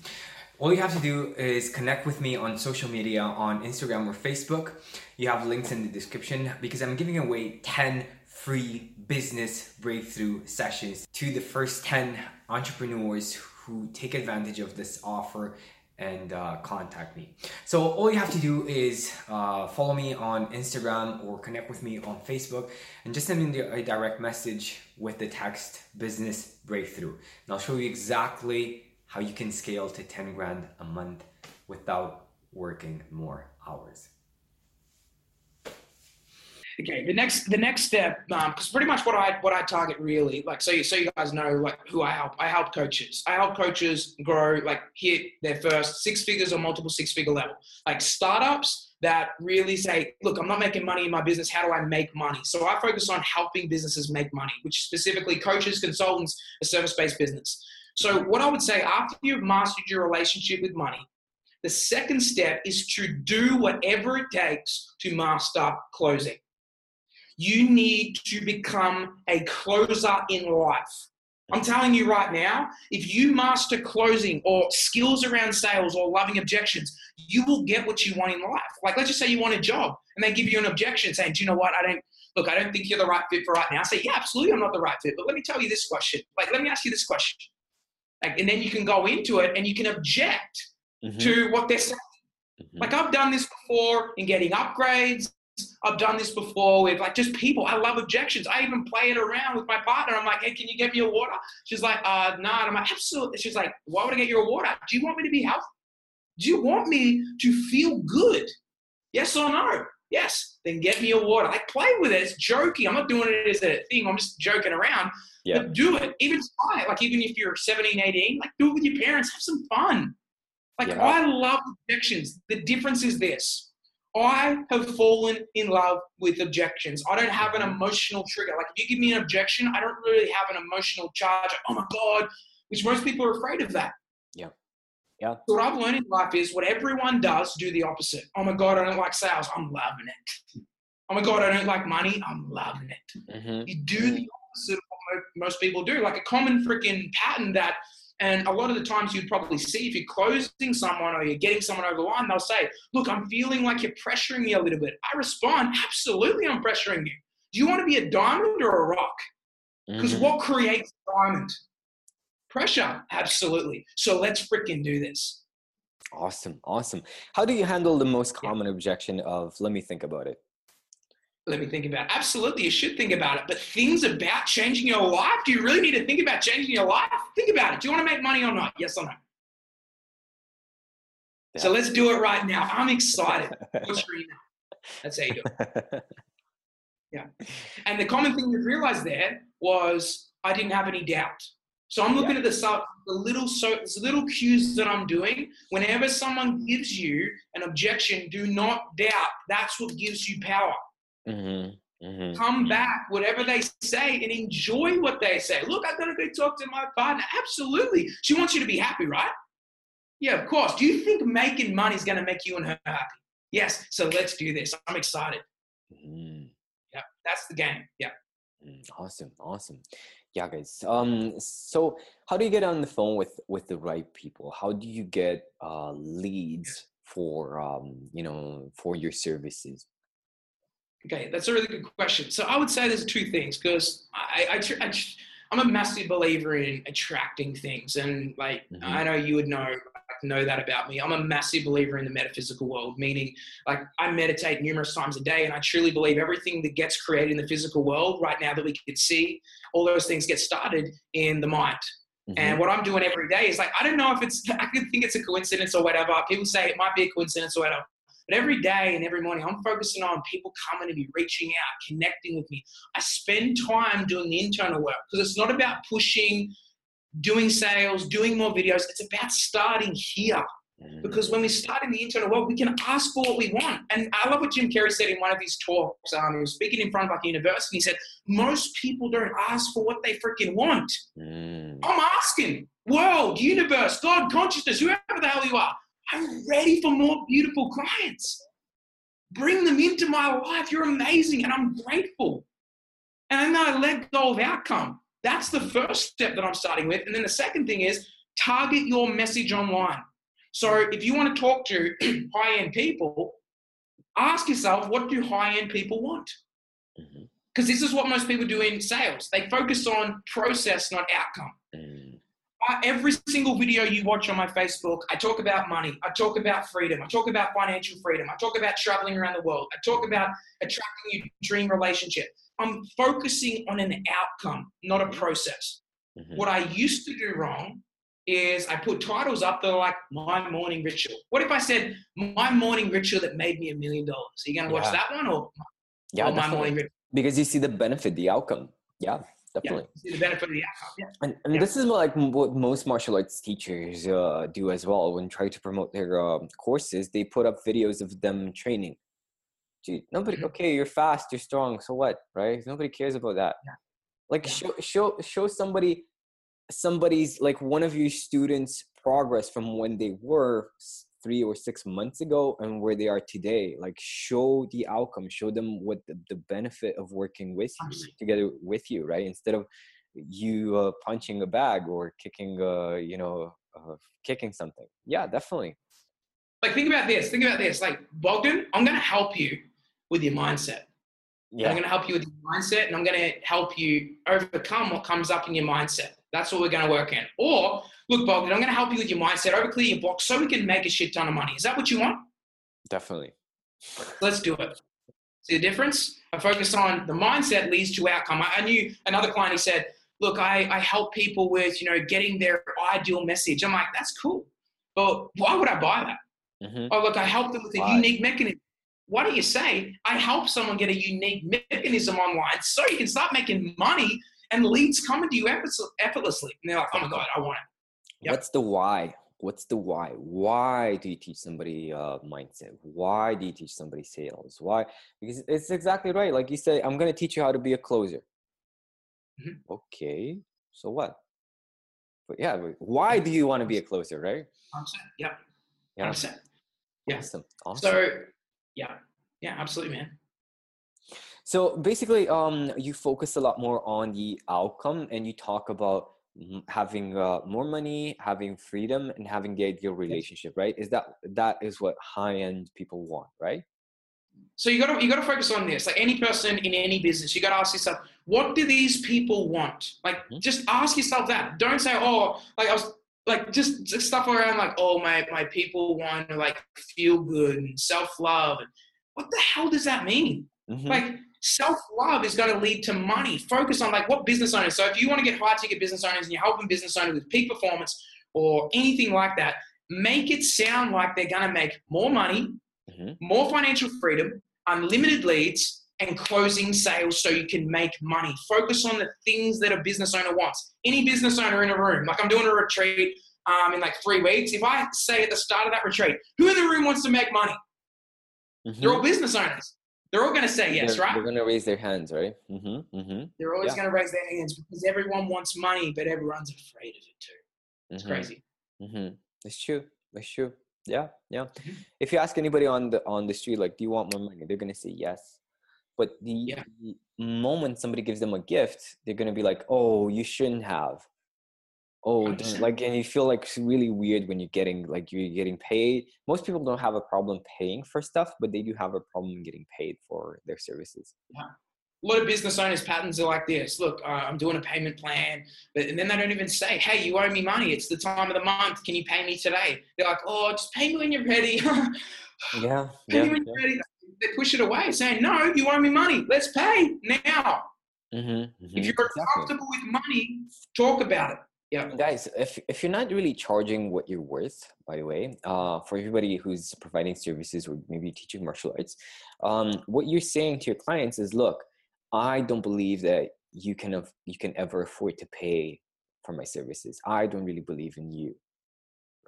All you have to do is connect with me on social media on Instagram or Facebook. You have links in the description because I'm giving away 10 free business breakthrough sessions to the first 10 entrepreneurs who take advantage of this offer and uh, contact me. So all you have to do is uh, follow me on Instagram or connect with me on Facebook and just send me a direct message with the text business breakthrough. And I'll show you exactly how you can scale to 10 grand a month without working more hours. Okay, the next the next step, because um, pretty much what I what I target really, like so you so you guys know like who I help. I help coaches. I help coaches grow, like hit their first six figures or multiple six figure level. Like startups that really say, look, I'm not making money in my business. How do I make money? So I focus on helping businesses make money, which specifically coaches, consultants, a service based business. So what I would say after you've mastered your relationship with money, the second step is to do whatever it takes to master closing. You need to become a closer in life. I'm telling you right now, if you master closing or skills around sales or loving objections, you will get what you want in life. Like, let's just say you want a job and they give you an objection saying, Do you know what? I don't, look, I don't think you're the right fit for right now. I say, Yeah, absolutely, I'm not the right fit. But let me tell you this question. Like, let me ask you this question. Like, and then you can go into it and you can object mm-hmm. to what they're saying. Mm-hmm. Like, I've done this before in getting upgrades I've done this before with like just people. I love objections. I even play it around with my partner. I'm like, hey, can you get me a water? She's like, uh, nah. And I'm like, absolutely. She's like, why would I get you a water? Do you want me to be healthy? Do you want me to feel good? Yes or no? Yes. Then get me a water. Like play with it. It's joking. I'm not doing it as a thing. I'm just joking around. Yeah. But do it. Even try it. Like even if you're 17, 18, like do it with your parents. Have some fun. Like yeah. I love objections. The difference is this I have fallen in love with objections. I don't have an emotional trigger. Like if you give me an objection, I don't really have an emotional charge. Oh my God, which most people are afraid of that. Yeah. Yeah. So what I've learned in life is what everyone does, do the opposite. Oh my God, I don't like sales. I'm loving it. Oh my God, I don't like money. I'm loving it. Mm-hmm. You do the opposite of what most people do. Like a common freaking pattern that and a lot of the times you'd probably see if you're closing someone or you're getting someone over the line, they'll say, Look, I'm feeling like you're pressuring me a little bit. I respond, Absolutely, I'm pressuring you. Do you want to be a diamond or a rock? Because Mhm. what creates a diamond? Pressure, absolutely. So let's freaking do this. Awesome, awesome. How do you handle the most Yeah. common objection of "Let me think about it"? Let me think about it. Absolutely, you should think about it. But things about changing your life, do you really need to think about changing your life? Think about it. Do you want to make money or not? Yes or no? So let's do it right now. I'm excited. What's your email? That's how you do it. <laughs> Yeah. And the common thing we've realized there was I didn't have any doubt. So I'm looking at the sub, the little so the little cues that I'm doing. Whenever someone gives you an objection, do not doubt. That's what gives you power. Mhm, mhm. Come back, whatever they say, and enjoy what they say. Look, I gotta go talk to my partner. Absolutely, she wants you to be happy, right? Yeah, of course. Do you think making money is gonna make you and her happy? Yes. So let's do this. I'm excited. Mhm. Yeah, that's the game. Yeah. Mm, Awesome, awesome. Yeah, guys. Um, so how do you get on the phone with with the right people? How do you get uh leads for um, you know, for your services? Okay, that's a really good question. So I would say there's two things because I, I, tr- I, tr- I'm a massive believer in attracting things, and like Mhm. I know you would know know that about me. I'm a massive believer in the metaphysical world, meaning like I meditate numerous times a day, and I truly believe everything that gets created in the physical world right now that we can see, all those things get started in the mind. Mhm. And what I'm doing every day is like, I don't know if it's, I could think it's a coincidence or whatever. People say it might be a coincidence or whatever. But every day and every morning, I'm focusing on people coming to me, reaching out, connecting with me. I spend time doing the internal work because it's not about pushing, doing sales, doing more videos. It's about starting here. Mhm. Because when we start in the internal world, we can ask for what we want. And I love what Jim Carrey said in one of his talks. Um, he was speaking in front of like a university. He said, Most people don't ask for what they freaking want. Mm, I'm asking, world, universe, God, consciousness, whoever the hell you are, I'm ready for more beautiful clients. Bring them into my life. You're amazing, and I'm grateful. And then I let go of outcome. That's the first step that I'm starting with. And then the second thing is target your message online. So if you want to talk to <clears throat> high end people, ask yourself, what do high end people want? Because this is what most people do in sales. They focus on process, not outcome. mm, Uh, every single video you watch on my Facebook, I talk about money. I talk about freedom. I talk about financial freedom. I talk about traveling around the world. I talk about attracting your dream relationship. I'm focusing on an outcome, not a process. mhm. What I used to do wrong is I put titles up that are like my morning ritual. What if I said my morning ritual that made me a million dollars? Are you going to watch Yeah. that one or, Yeah, or my morning ritual? Because you see the benefit, the outcome. Yeah, Yeah, definitely. see the benefit of the outcome. Yeah. And, and Yeah. this is like what most martial arts teachers uh, do as well. When try to promote their um, courses, they put up videos of them training. Gee, nobody. Mhm. Okay, you're fast, you're strong. So what, right? Nobody cares about that. Yeah. Like Yeah. show show show somebody somebody's like one of your students progress from when they were three or six months ago and where they are today like show the outcome show them what the, the benefit of working with you together with you right instead of you uh, punching a bag or kicking uh you know uh, kicking something yeah definitely Like, think about this. Think about this. Like, Bogdan, I'm going to help you with your mindset. yeah. I'm going to help you with your mindset and I'm going to help you overcome what comes up in your mindset. That's what we're going to work in. Or, look, Bogdan, I'm going to help you with your mindset, overclear your box so we can make a shit ton of money. Is that what you want? definitely Let's do it. See the difference? I focus on the mindset leads to outcome. I, I knew another client, he said, look, I, I help people with, you know, getting their ideal message. I'm like, that's cool. But why would I buy that? hmm Oh, look, I help them with a Why? unique mechanism. Why don't you say, I help someone get a unique mechanism online so you can start making money and leads coming to you effortlessly? And they're like, oh my God, I want it. Yep. what's the why what's the why why do you teach somebody uh, mindset why do you teach somebody sales why because it's exactly right like you say i'm going to teach you how to be a closer Mhm. okay so what but yeah why do you want to be a closer right 100%. Yep. yeah 100%. Yeah. awesome awesome So, yeah. Yeah, absolutely, man. So basically, um, you focus a lot more on the outcome, and you talk about mm, having uh, more money, having freedom, and having the ideal relationship. Right? Is that that is what high end people want? Right? So you got to you got to focus on this. Like any person in any business, you got to ask yourself, what do these people want? Like, mm-hmm. just ask yourself that. Don't say, oh, like I was like just, just stuff around like, oh, my my people want to like feel good and self love. What the hell does that mean? Mm-hmm. Like self love is going to lead to money. Focus on like what business owners. So if you want to get high ticket business owners and you're helping business owners with peak performance or anything like that, make it sound like they're going to make more money, mm-hmm. more financial freedom, unlimited leads, and closing sales so you can make money. Focus on the things that a business owner wants. Any business owner in a room, like I'm doing a retreat um, in like three weeks, if I say at the start of that retreat, who in the room wants to make money? Mm-hmm. They're all business owners. They're all going to say yes, they're, right? They're going to raise their hands, right? Mm-hmm. Mm-hmm. They're always yeah. going to raise their hands because everyone wants money, but everyone's afraid of it too. It's mm-hmm. crazy. Mm-hmm. It's true. It's true. Yeah, yeah. Mm-hmm. If you ask anybody on the on the street, like, do you want more money? They're gonna say yes. But the, yeah. the moment somebody gives them a gift, they're gonna be like, "Oh, you shouldn't have." Oh, like, and you feel like it's really weird when you're getting like you're getting paid. Most people don't have a problem paying for stuff, but they do have a problem getting paid for their services. Yeah a lot of business owners' patterns are like this. Look, uh, I'm doing a payment plan, but and then they don't even say, "Hey, you owe me money. It's the time of the month. Can you pay me today?" They're like, "Oh, just pay me when you're ready." <laughs> yeah, pay yeah, me when you're ready. They push it away, saying, "No, you owe me money. Let's pay now." Mm-hmm, mm-hmm, if you're exactly. comfortable with money, talk about it. Yeah, guys, if if you're not really charging what you're worth, by the way, uh, for everybody who's providing services or maybe teaching martial arts, um, what you're saying to your clients is, look I don't believe that you can have, you can ever afford to pay for my services. I don't really believe in you,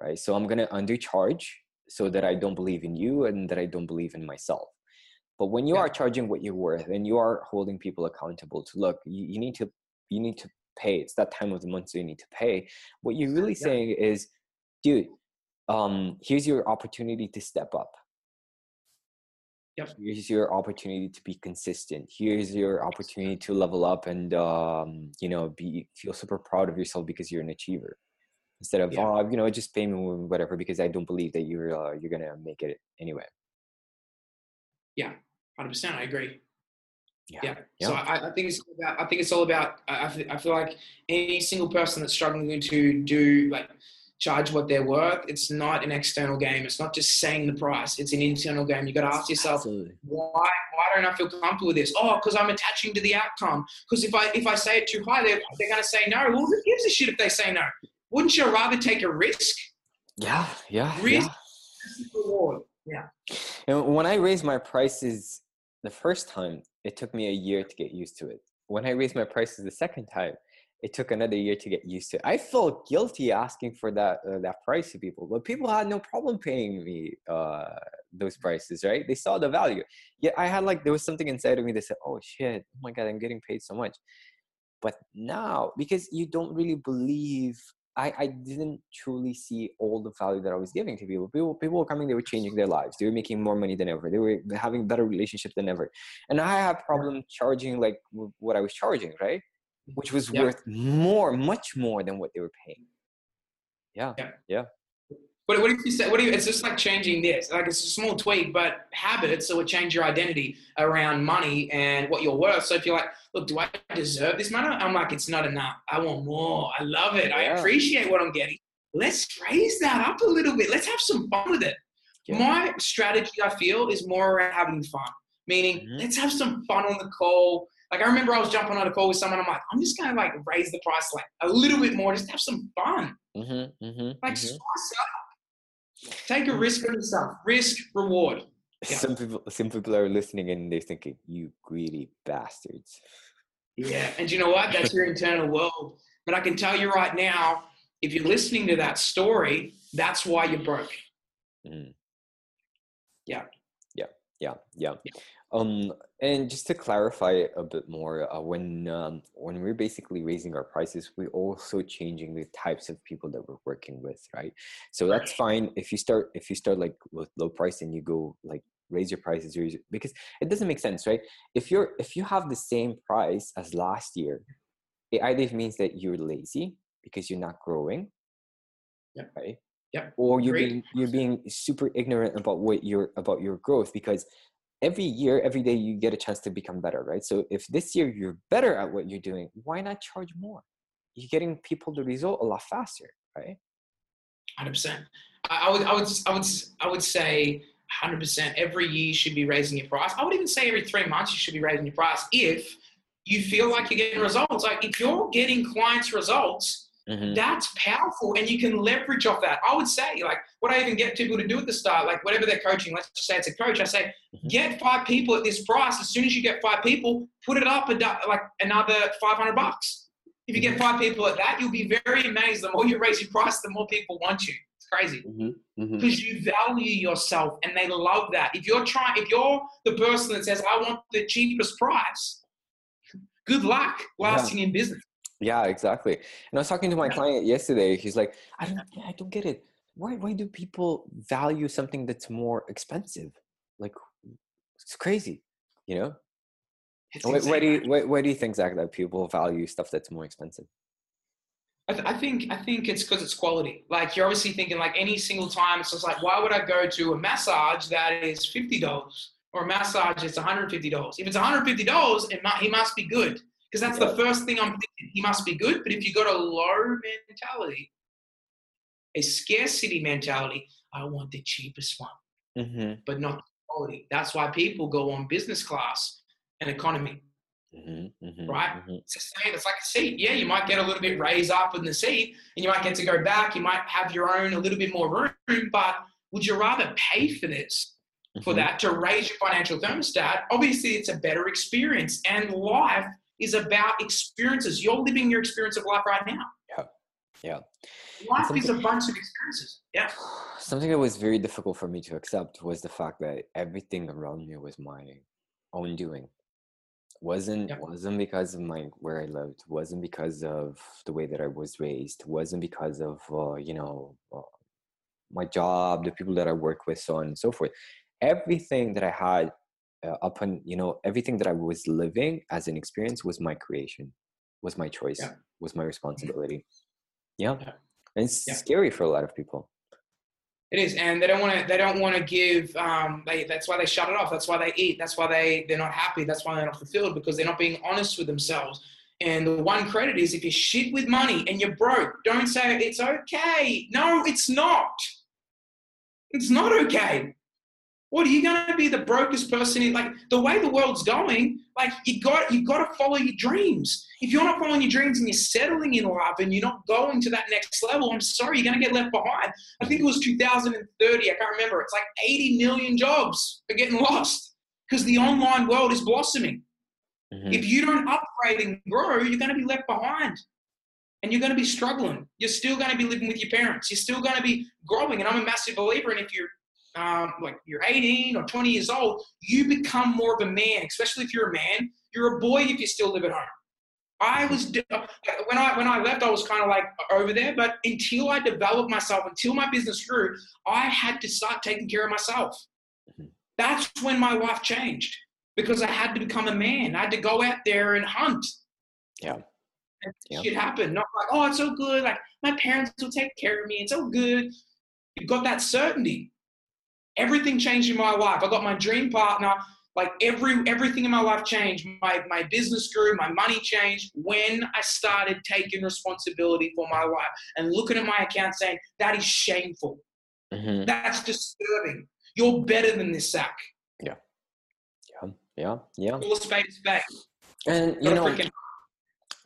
right? So I'm gonna undercharge so that I don't believe in you and that I don't believe in myself. But when you yeah. are charging what you're worth and you are holding people accountable to look, you, you need to you need to pay. It's that time of the month, so you need to pay. What you're really yeah. saying is, dude, um, here's your opportunity to step up Yep. Here's your opportunity to be consistent. Here's your opportunity to level up and um, you know be feel super proud of yourself because you're an achiever. Instead of yeah. oh you know just pay me whatever because I don't believe that you're uh, you're gonna make it anyway. Yeah, hundred percent. I agree. Yeah. yeah. yeah. So I, I, think it's about. I think it's all about. I, I feel like any single person that's struggling to do like charge what they're worth. It's not an external game. It's not just saying the price. It's an internal game. You got to ask yourself, Absolutely. why why don't I feel comfortable with this? Oh, because I'm attaching to the outcome. Because if I if I say it too high, they're they're going to say no. Well, who gives a shit if they say no? Wouldn't you rather take a risk? Yeah, yeah, risk yeah. reward. Yeah. And when I raised my prices the first time, it took me a year to get used to it. When I raised my prices the second time, it took another year to get used to. it. I felt guilty asking for that uh, that price to people, but people had no problem paying me uh, those prices, right? They saw the value. Yet I had like there was something inside of me that said, "Oh shit! Oh my god, I'm getting paid so much." But now, because you don't really believe, I, I didn't truly see all the value that I was giving to people. People people were coming, they were changing their lives. They were making more money than ever. They were having better relationship than ever. And I had problem charging like what I was charging, right? which was yeah. worth more, much more than what they were paying. Yeah. Yeah. yeah. But what if you say, what do you, it's just like changing this, like it's a small tweak, but habits that would change your identity around money and what you're worth. So if you're like, look, do I deserve this money? I'm like, it's not enough. I want more. I love it. Yeah. I appreciate what I'm getting. Let's raise that up a little bit. Let's have some fun with it. Yeah. My strategy, I feel, is more around having fun, meaning mm-hmm. let's have some fun on the call. Like I remember I was jumping on a call with someone. I'm like, I'm just gonna like raise the price like a little bit more, just have some fun. Mm-hmm, mm-hmm, like mm-hmm. up. Take a risk on yourself. Risk reward. Yeah. <laughs> Some people, some people are listening and they're thinking, "You greedy bastards." Yeah, and you know what? That's your internal world. But I can tell you right now, if you're listening to that story, that's why you're broke. Mm. Yeah. Yeah. Yeah. Yeah. yeah. Um, and just to clarify a bit more, uh, when um, when we're basically raising our prices, we're also changing the types of people that we're working with, right? So that's fine if you start if you start like with low price and you go like raise your prices raise your, because it doesn't make sense, right? If you're if you have the same price as last year, it either means that you're lazy because you're not growing, yeah. right? Yeah. Or you're Great. being you're being super ignorant about what your about your growth because every year, every day, you get a chance to become better, right? So if this year you're better at what you're doing, why not charge more? You're getting people the result a lot faster, right? Hundred percent. I would, I would, I would, I would say, hundred percent. Every year you should be raising your price. I would even say every three months you should be raising your price if you feel like you're getting results. Like if you're getting clients results, mm-hmm. that's powerful, and you can leverage off that. I would say, like what I even get people to do at the start, like whatever they're coaching. Let's just say it's a coach. I say, mm-hmm. get five people at this price. As soon as you get five people, put it up like another five hundred bucks if you get five people at that, you'll be very amazed. The more you raise your price, the more people want you. It's crazy because mm-hmm. mm-hmm. you value yourself, and they love that. If you're trying, if you're the person that says, "I want the cheapest price," good luck lasting yeah. in business. Yeah, exactly. And I was talking to my yeah. client yesterday. He's like, "I don't, I don't get it. Why, why do people value something that's more expensive? Like, it's crazy, you know." Why, why, do you why, why, do you think Zach that people value stuff that's more expensive? I, th- I think I think it's because it's quality. Like you're obviously thinking like any single time, it's just like why would I go to a massage that is fifty dollars or a massage that's one hundred fifty dollars? If it's one hundred fifty dollars, it might, he must be good because that's yeah. the first thing I'm thinking. He must be good. But if you've got a low mentality, a scarcity mentality, I want the cheapest one, mm-hmm. but not quality. That's why people go on business class and economy. Mm-hmm, mm-hmm, right? Mm-hmm. It's the same. It's like a seat. Yeah, you might get a little bit raised up in the seat and you might get to go back. You might have your own a little bit more room, but would you rather pay for this, for mm-hmm. that, to raise your financial thermostat? Obviously, it's a better experience. And life is about experiences. You're living your experience of life right now. Yeah. Yeah. Life is a bunch of experiences. Yeah. <sighs> Something that was very difficult for me to accept was the fact that everything around me was my own doing wasn't wasn't because of my where I lived, wasn't because of the way that I was raised, wasn't because of uh, you know uh, my job, the people that I work with, so on and so forth. Everything that I had uh, upon you know everything that I was living as an experience was my creation, was my choice, yeah. was my mm-hmm. responsibility. Yeah, yeah. and it's yeah. scary for a lot of people. It is, and they don't want to. They don't want to give. Um, they, that's why they shut it off. That's why they eat. That's why they they're not happy. That's why they're not fulfilled because they're not being honest with themselves. And the one credit is if you're shit with money and you're broke, don't say it's okay. No, it's not. It's not okay. What are you going to be the brokest person in? Like the way the world's going, like you got you got to follow your dreams. If you're not following your dreams and you're settling in life and you're not going to that next level, I'm sorry, you're going to get left behind. I think it was 2030. I can't remember. It's like 80 million jobs are getting lost because the online world is blossoming. Mm-hmm. If you don't upgrade and grow, you're going to be left behind and you're going to be struggling. You're still going to be living with your parents. You're still going to be growing. And I'm a massive believer in if you're um, like you're 18 or 20 years old, you become more of a man, especially if you're a man. You're a boy if you still live at home. I was when I when I left, I was kind of like over there. But until I developed myself, until my business grew, I had to start taking care of myself. Mm-hmm. That's when my life changed because I had to become a man. I had to go out there and hunt. Yeah. And yeah. shit happened. Not like, oh, it's so good. Like my parents will take care of me. It's so good. You've got that certainty everything changed in my life. I got my dream partner. Like every everything in my life changed. My my business grew. My money changed when I started taking responsibility for my life and looking at my account saying that is shameful. Mm-hmm. That's disturbing. You're better than this Zach. Yeah. Yeah. Yeah. Yeah. Full space back. And you know.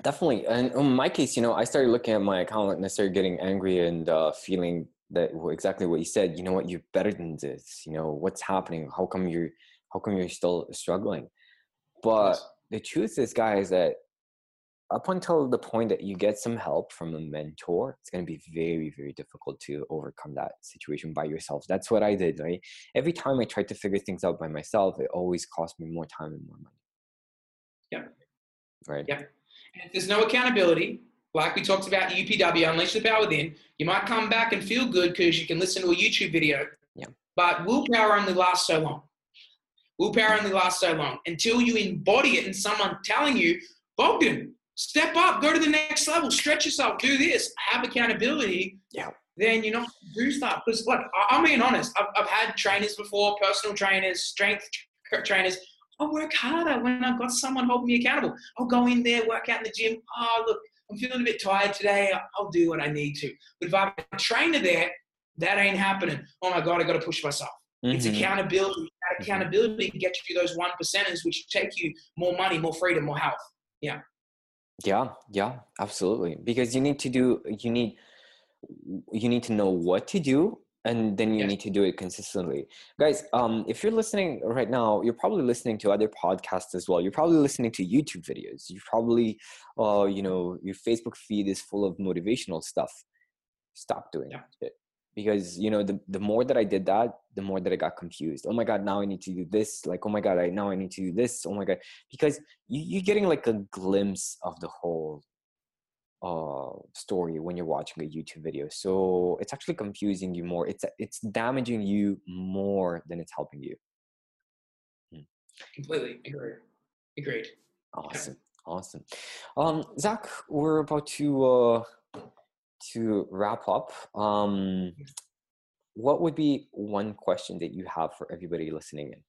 Definitely. And in my case, you know, I started looking at my account and I started getting angry and uh, feeling that exactly what you said you know what? You're better than this you know what's happening? How come you're how come you're still struggling? But yes. the truth is guys that up until the point that you get some help from a mentor it's going to be very very difficult to overcome that situation by yourself. That's what i did right? Every time i tried to figure things out by myself it always cost me more time and more money. Yeah. Right? Yeah. And if there's no accountability like we talked about UPW, Unleash the Power Within, you might come back and feel good because you can listen to a YouTube video. Yeah. But willpower only lasts so long. Willpower only lasts so long until you embody it and someone telling you, Bogdan, step up, go to the next level, stretch yourself, do this, have accountability. Yeah. Then you're not do stuff. Because, look, I'm being honest. I've, I've had trainers before, personal trainers, strength trainers, I work harder when I've got someone holding me accountable. I'll go in there, work out in the gym. Oh, look, I'm feeling a bit tired today. I'll do what I need to. But if I have a trainer there, that ain't happening. Oh my God, I got to push myself. Mm-hmm. It's accountability. That mm-hmm. accountability can get you those one percenters, which take you more money, more freedom, more health. Yeah. Yeah, yeah, absolutely. Because you need to do, you need, you need to know what to do and then you yes. need to do it consistently. Guys um, if you're listening right now you're probably listening to other podcasts as well. You're probably listening to youtube videos. You probably uh, you know your facebook feed is full of motivational stuff. Stop doing yeah. it. Because you know the, the more that i did that the more that i got confused. Oh my god now i need to do this. Like oh my god i now i need to do this. Oh my god. Because you, you're getting like a glimpse of the whole uh, story when you're watching a YouTube video. So it's actually confusing you more. It's it's damaging you more than it's helping you. Hmm. Completely agree. Agreed. Awesome, awesome. Um, Zach, we're about to uh, to wrap up. Um, what would be one question that you have for everybody listening in?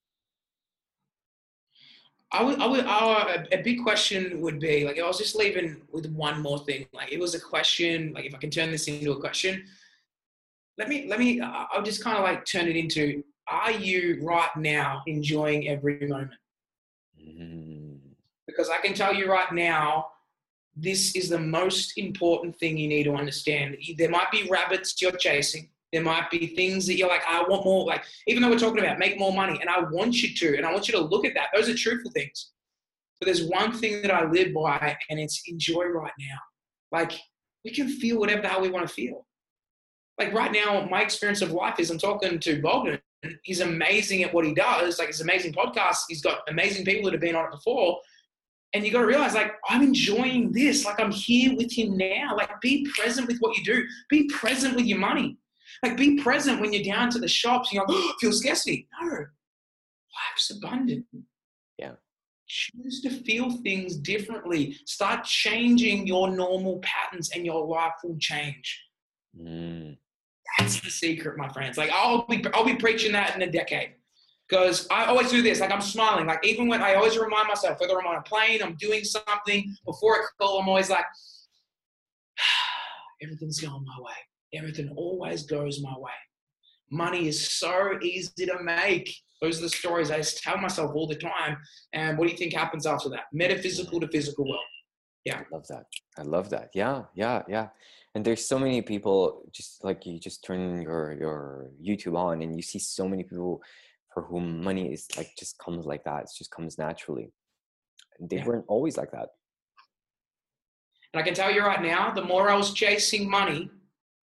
I would, I would, our, a big question would be like, I was just leaving with one more thing. Like, it was a question. Like, if I can turn this into a question, let me, let me, I'll just kind of like turn it into, are you right now enjoying every moment? Mm. Because I can tell you right now, this is the most important thing you need to understand. There might be rabbits you're chasing. There might be things that you're like, I want more. Like, even though we're talking about make more money, and I want you to, and I want you to look at that. Those are truthful things. But there's one thing that I live by, and it's enjoy right now. Like, we can feel whatever the hell we want to feel. Like right now, my experience of life is I'm talking to Bogdan. He's amazing at what he does. Like, it's amazing podcast. He's got amazing people that have been on it before. And you got to realize, like, I'm enjoying this. Like, I'm here with him now. Like, be present with what you do. Be present with your money. Like be present when you're down to the shops you're like, oh, feel scarcity. No, life's abundant. Yeah. Choose to feel things differently. Start changing your normal patterns and your life will change. Mm. That's the secret, my friends. Like I'll be I'll be preaching that in a decade. Because I always do this, like I'm smiling. Like even when I always remind myself, whether I'm on a plane, I'm doing something, before a call, I'm always like, <sighs> everything's going my way everything always goes my way. Money is so easy to make. Those are the stories I tell myself all the time. And what do you think happens after that? Metaphysical to physical world. Yeah. I love that. I love that. Yeah, yeah, yeah. And there's so many people just like you just turn your your YouTube on and you see so many people for whom money is like just comes like that. It just comes naturally. They yeah. weren't always like that. And I can tell you right now, the more I was chasing money,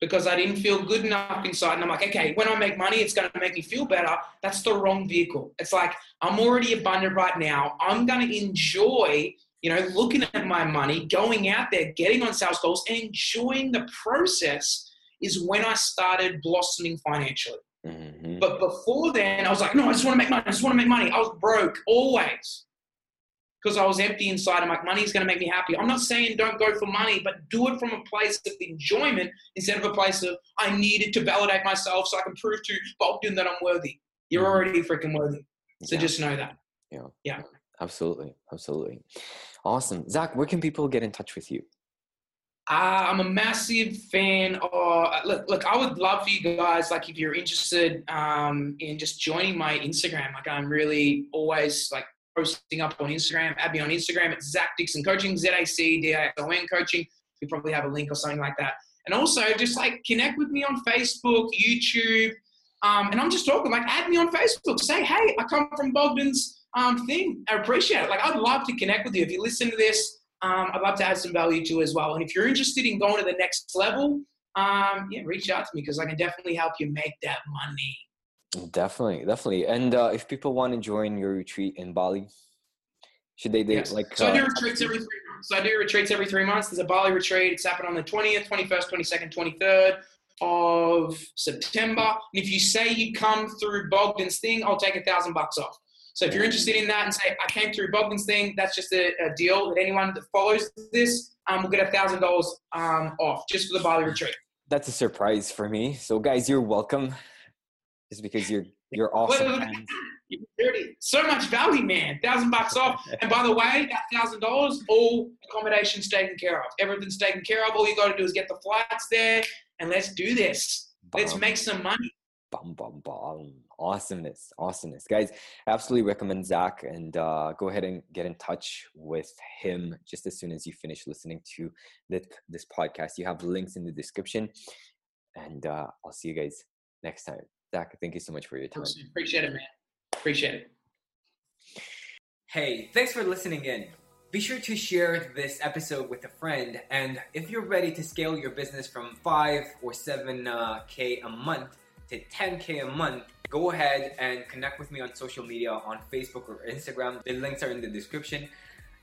because I didn't feel good enough inside. And I'm like, okay, when I make money, it's going to make me feel better. That's the wrong vehicle. It's like, I'm already abundant right now. I'm going to enjoy, you know, looking at my money, going out there, getting on sales calls, and enjoying the process is when I started blossoming financially. Mm-hmm. But before then, I was like, no, I just want to make money. I just want to make money. I was broke always because I was empty inside. I'm like, money's going to make me happy. I'm not saying don't go for money, but do it from a place of enjoyment instead of a place of I needed to validate myself so I can prove to Bogdan that I'm worthy. You're mm-hmm. already freaking worthy. So yeah. just know that. Yeah. Yeah. Absolutely. Absolutely. Awesome. Zach, where can people get in touch with you? Uh, I'm a massive fan of. Look, look, I would love for you guys, like, if you're interested um, in just joining my Instagram. Like, I'm really always like posting up on Instagram. Add me on Instagram. It's Zach Dixon Coaching, Z A C D S O N Coaching. You probably have a link or something like that. And also, just like connect with me on Facebook, YouTube. Um, and I'm just talking, like, add me on Facebook. Say, hey, I come from Bogdan's um, thing. I appreciate it. Like, I'd love to connect with you. If you listen to this, um, I'd love to add some value to as well. And if you're interested in going to the next level, um, yeah, reach out to me because I can definitely help you make that money. Definitely, definitely. And uh, if people want to join your retreat in Bali, should they do yes. like? So uh, I do uh, retreats every three months. So I do retreats every three months. There's a Bali retreat. It's happening on the 20th, 21st, 22nd, 23rd of September. And if you say you come through Bogdan's thing, I'll take a thousand bucks off. So if you're interested in that and say I came through Bogdan's thing, that's just a, a deal that anyone that follows this um, will get a thousand dollars um, off just for the Bali retreat. That's a surprise for me. So guys, you're welcome just because you're <laughs> you're awesome. So much value, man. Thousand bucks off. <laughs> And by the way, that thousand dollars, all accommodations taken care of. Everything's taken care of. All you got to do is get the flights there, and let's do this. Let's make some money. Bum bum bum. Awesomeness, awesomeness, guys. Absolutely recommend Zach, and uh, go ahead and get in touch with him just as soon as you finish listening to this, this podcast. You have links in the description, and uh, I'll see you guys next time. Zach, thank you so much for your time. Appreciate it, man. Appreciate it. Hey, thanks for listening in. Be sure to share this episode with a friend. And if you're ready to scale your business from 5 or 7K uh, month to 10K a month, go ahead and connect with me on social media on Facebook or Instagram. The links are in the description.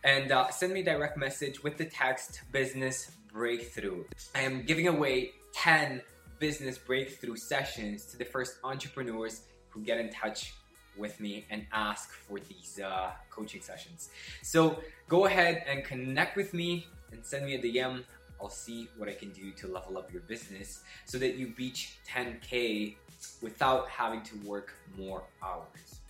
And uh, send me a direct message with the text business breakthrough. I am giving away 10 business breakthrough sessions to the first entrepreneurs who get in touch with me and ask for these uh, coaching sessions. So go ahead and connect with me and send me a DM. I'll see what I can do to level up your business so that you reach 10K without having to work more hours.